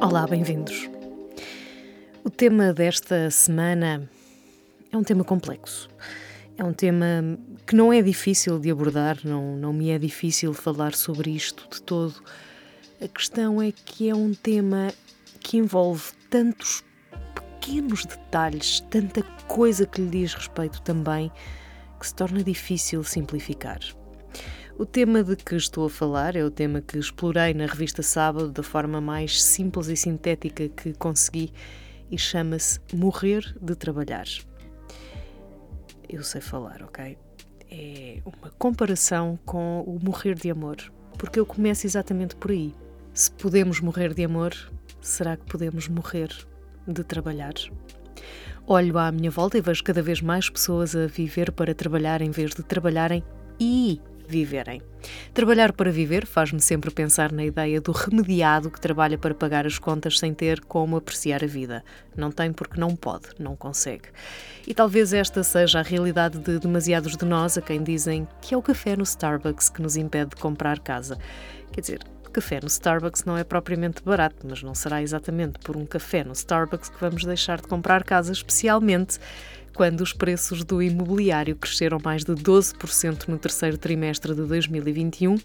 Olá, bem-vindos. O tema desta semana é um tema complexo. É um tema que não é difícil de abordar, não, não me é difícil falar sobre isto de todo. A questão é que é um tema que envolve tantos pequenos detalhes, tanta coisa que lhe diz respeito também, que se torna difícil simplificar. O tema de que estou a falar é o tema que explorei na revista Sábado da forma mais simples e sintética que consegui e chama-se Morrer de Trabalhar. Eu sei falar, ok? É uma comparação com o morrer de amor, porque eu começo exatamente por aí. Se podemos morrer de amor, será que podemos morrer de trabalhar? Olho à minha volta e vejo cada vez mais pessoas a viver para trabalhar em vez de trabalharem e viverem. Trabalhar para viver faz-me sempre pensar na ideia do remediado que trabalha para pagar as contas sem ter como apreciar a vida. Não tem porque não pode, não consegue. E talvez esta seja a realidade de demasiados de nós a quem dizem que é o café no Starbucks que nos impede de comprar casa. Quer dizer, café no Starbucks não é propriamente barato, mas não será exatamente por um café no Starbucks que vamos deixar de comprar casa, especialmente quando os preços do imobiliário cresceram mais de 12% no terceiro trimestre de 2021,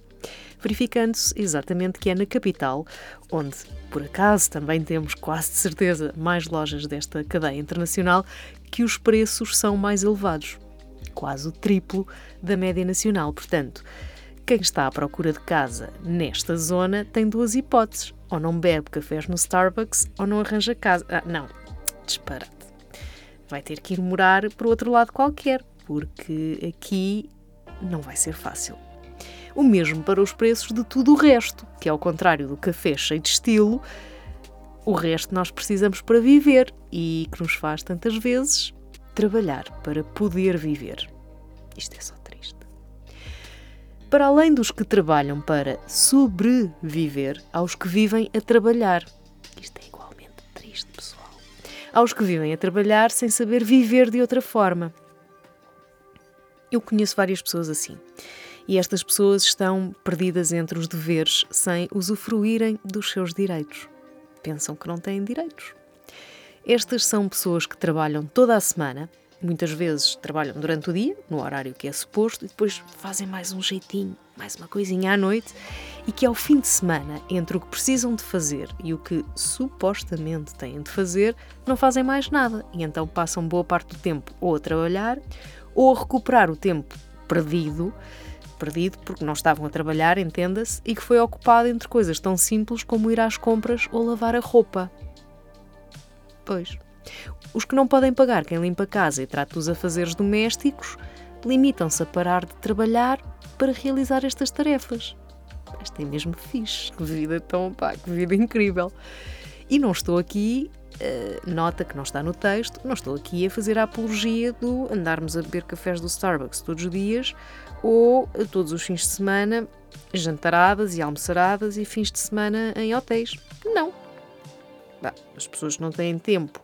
verificando-se exatamente que é na capital, onde, por acaso, também temos quase de certeza mais lojas desta cadeia internacional, que os preços são mais elevados, quase o triplo da média nacional. Portanto, quem está à procura de casa nesta zona tem duas hipóteses: ou não bebe cafés no Starbucks ou não arranja casa. Ah, não, disparate vai ter que ir morar para outro lado qualquer, porque aqui não vai ser fácil. O mesmo para os preços de tudo o resto, que ao contrário do café cheio de estilo, o resto nós precisamos para viver e que nos faz tantas vezes trabalhar para poder viver. Isto é só triste. Para além dos que trabalham para sobreviver, aos que vivem a trabalhar. Aos que vivem a trabalhar sem saber viver de outra forma. Eu conheço várias pessoas assim. E estas pessoas estão perdidas entre os deveres sem usufruírem dos seus direitos. Pensam que não têm direitos. Estas são pessoas que trabalham toda a semana, muitas vezes trabalham durante o dia, no horário que é suposto, e depois fazem mais um jeitinho, mais uma coisinha à noite, e que ao fim de semana, entre o que precisam de fazer e o que supostamente têm de fazer, não fazem mais nada, e então passam boa parte do tempo ou a trabalhar ou a recuperar o tempo perdido perdido porque não estavam a trabalhar, entenda-se, e que foi ocupado entre coisas tão simples como ir às compras ou lavar a roupa. Pois. Os que não podem pagar quem limpa a casa e trata dos afazeres domésticos limitam-se a parar de trabalhar para realizar estas tarefas. Isto é mesmo fixe. Que vida tão, pá, que vida incrível. E não estou aqui, uh, nota que não está no texto, não estou aqui a fazer a apologia do andarmos a beber cafés do Starbucks todos os dias ou todos os fins de semana jantaradas e almoçaradas e fins de semana em hotéis. Não. Bah, as pessoas não têm tempo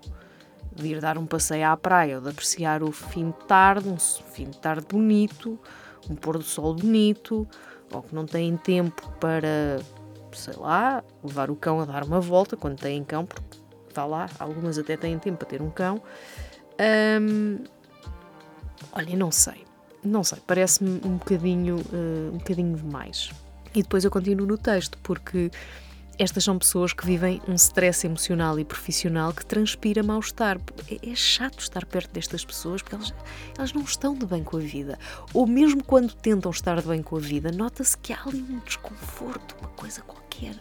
de ir dar um passeio à praia ou de apreciar o fim de tarde, um fim de tarde bonito, um pôr do sol bonito, ou que não têm tempo para, sei lá, levar o cão a dar uma volta quando têm cão, porque está lá, algumas até têm tempo para ter um cão. Hum, olha, não sei, não sei, parece-me um bocadinho, uh, um bocadinho demais. E depois eu continuo no texto, porque estas são pessoas que vivem um stress emocional e profissional que transpira mal-estar. É, é, chato estar perto destas pessoas porque elas, elas não estão de bem com a vida. Ou mesmo quando tentam estar de bem com a vida, nota-se que há ali um desconforto, uma coisa qualquer.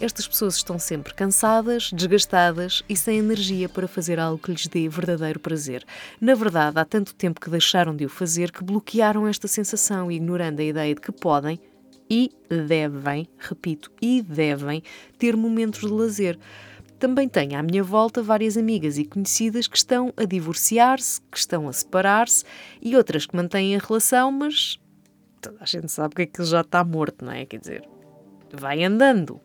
Estas pessoas estão sempre cansadas, desgastadas e sem energia para fazer algo que lhes dê verdadeiro prazer. Na verdade, há tanto tempo que deixaram de o fazer que bloquearam esta sensação, ignorando a ideia de que podem, e devem, repito, e devem ter momentos de lazer. Também tenho à minha volta várias amigas e conhecidas que estão a divorciar-se, que estão a separar-se e outras que mantêm a relação, mas toda a gente sabe que aquilo já está morto, não é? Quer dizer, vai andando.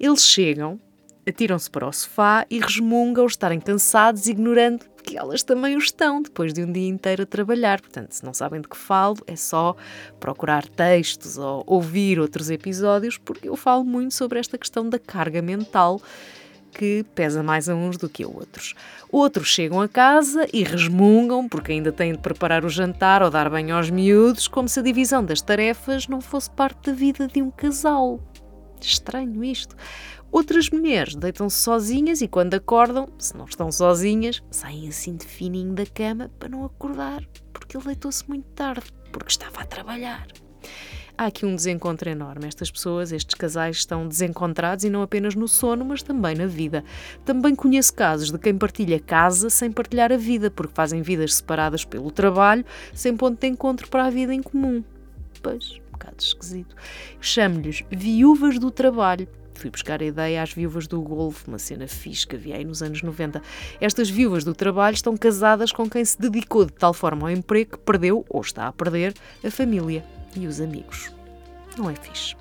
Eles chegam, atiram-se para o sofá e resmungam estarem cansados, ignorando que elas também o estão depois de um dia inteiro a trabalhar. Portanto, se não sabem de que falo, é só procurar textos ou ouvir outros episódios, porque eu falo muito sobre esta questão da carga mental que pesa mais a uns do que a outros. Outros chegam a casa e resmungam porque ainda têm de preparar o jantar ou dar banho aos miúdos, como se a divisão das tarefas não fosse parte da vida de um casal. Estranho isto. Outras mulheres deitam-se sozinhas e, quando acordam, se não estão sozinhas, saem assim de fininho da cama para não acordar, porque ele deitou-se muito tarde, porque estava a trabalhar. Há aqui um desencontro enorme. Estas pessoas, estes casais, estão desencontrados e não apenas no sono, mas também na vida. Também conheço casos de quem partilha casa sem partilhar a vida, porque fazem vidas separadas pelo trabalho, sem ponto de encontro para a vida em comum. Pois, um bocado esquisito. Chamo-lhes viúvas do trabalho fui buscar a ideia às viúvas do Golfo, uma cena fixe que havia aí nos anos 90. Estas viúvas do trabalho estão casadas com quem se dedicou de tal forma ao emprego que perdeu, ou está a perder, a família e os amigos. Não é fixe.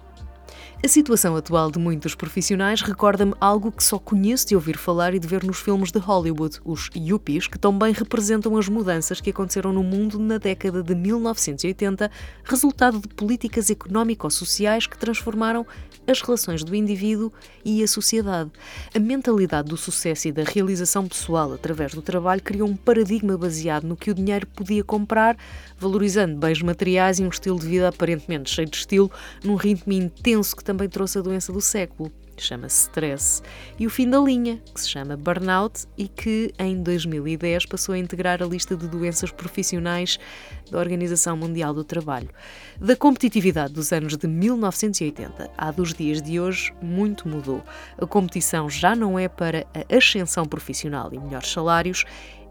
A situação atual de muitos profissionais recorda-me algo que só conheço de ouvir falar e de ver nos filmes de Hollywood, os yuppies, que tão bem representam as mudanças que aconteceram no mundo na década de 1980, resultado de políticas económico-sociais que transformaram as relações do indivíduo e a sociedade. A mentalidade do sucesso e da realização pessoal através do trabalho criou um paradigma baseado no que o dinheiro podia comprar, valorizando bens materiais e um estilo de vida aparentemente cheio de estilo, num ritmo intenso que também trouxe a doença do século chama-se stress, e o fim da linha, que se chama burnout e que em 2010 passou a integrar a lista de doenças profissionais da Organização Mundial do Trabalho. Da competitividade dos anos de 1980 à dos dias de hoje, muito mudou. A competição já não é para a ascensão profissional e melhores salários,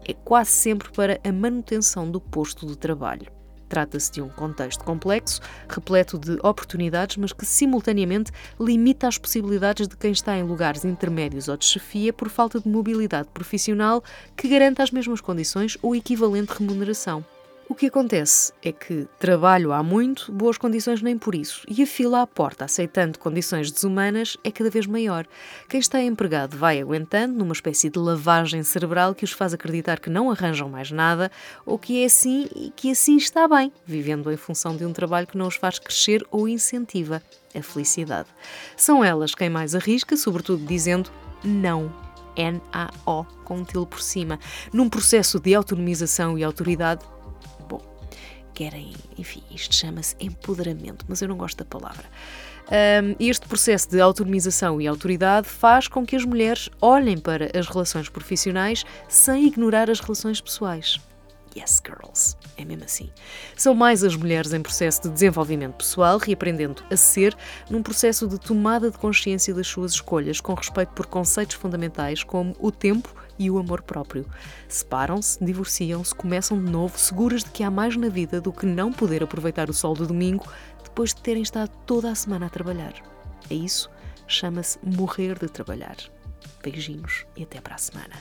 é quase sempre para a manutenção do posto de trabalho. Trata-se de um contexto complexo, repleto de oportunidades, mas que simultaneamente limita as possibilidades de quem está em lugares intermédios ou de chefia por falta de mobilidade profissional que garanta as mesmas condições ou equivalente remuneração. O que acontece é que trabalho há muito, boas condições nem por isso, e a fila à porta, aceitando condições desumanas, é cada vez maior. Quem está empregado vai aguentando, numa espécie de lavagem cerebral que os faz acreditar que não arranjam mais nada, ou que é assim e que assim está bem, vivendo em função de um trabalho que não os faz crescer ou incentiva a felicidade. São elas quem mais arrisca, sobretudo dizendo não N-A-O, com um til por cima, num processo de autonomização e autoridade querem, enfim, isto chama-se empoderamento, mas eu não gosto da palavra. Um, este processo de autonomização e autoridade faz com que as mulheres olhem para as relações profissionais sem ignorar as relações pessoais. Yes, girls. É mesmo assim. São mais as mulheres em processo de desenvolvimento pessoal, reaprendendo a ser, num processo de tomada de consciência das suas escolhas, com respeito por conceitos fundamentais como o tempo e o amor próprio. Separam-se, divorciam-se, começam de novo, seguras de que há mais na vida do que não poder aproveitar o sol do domingo depois de terem estado toda a semana a trabalhar. É isso, chama-se morrer de trabalhar. Beijinhos e até para a semana.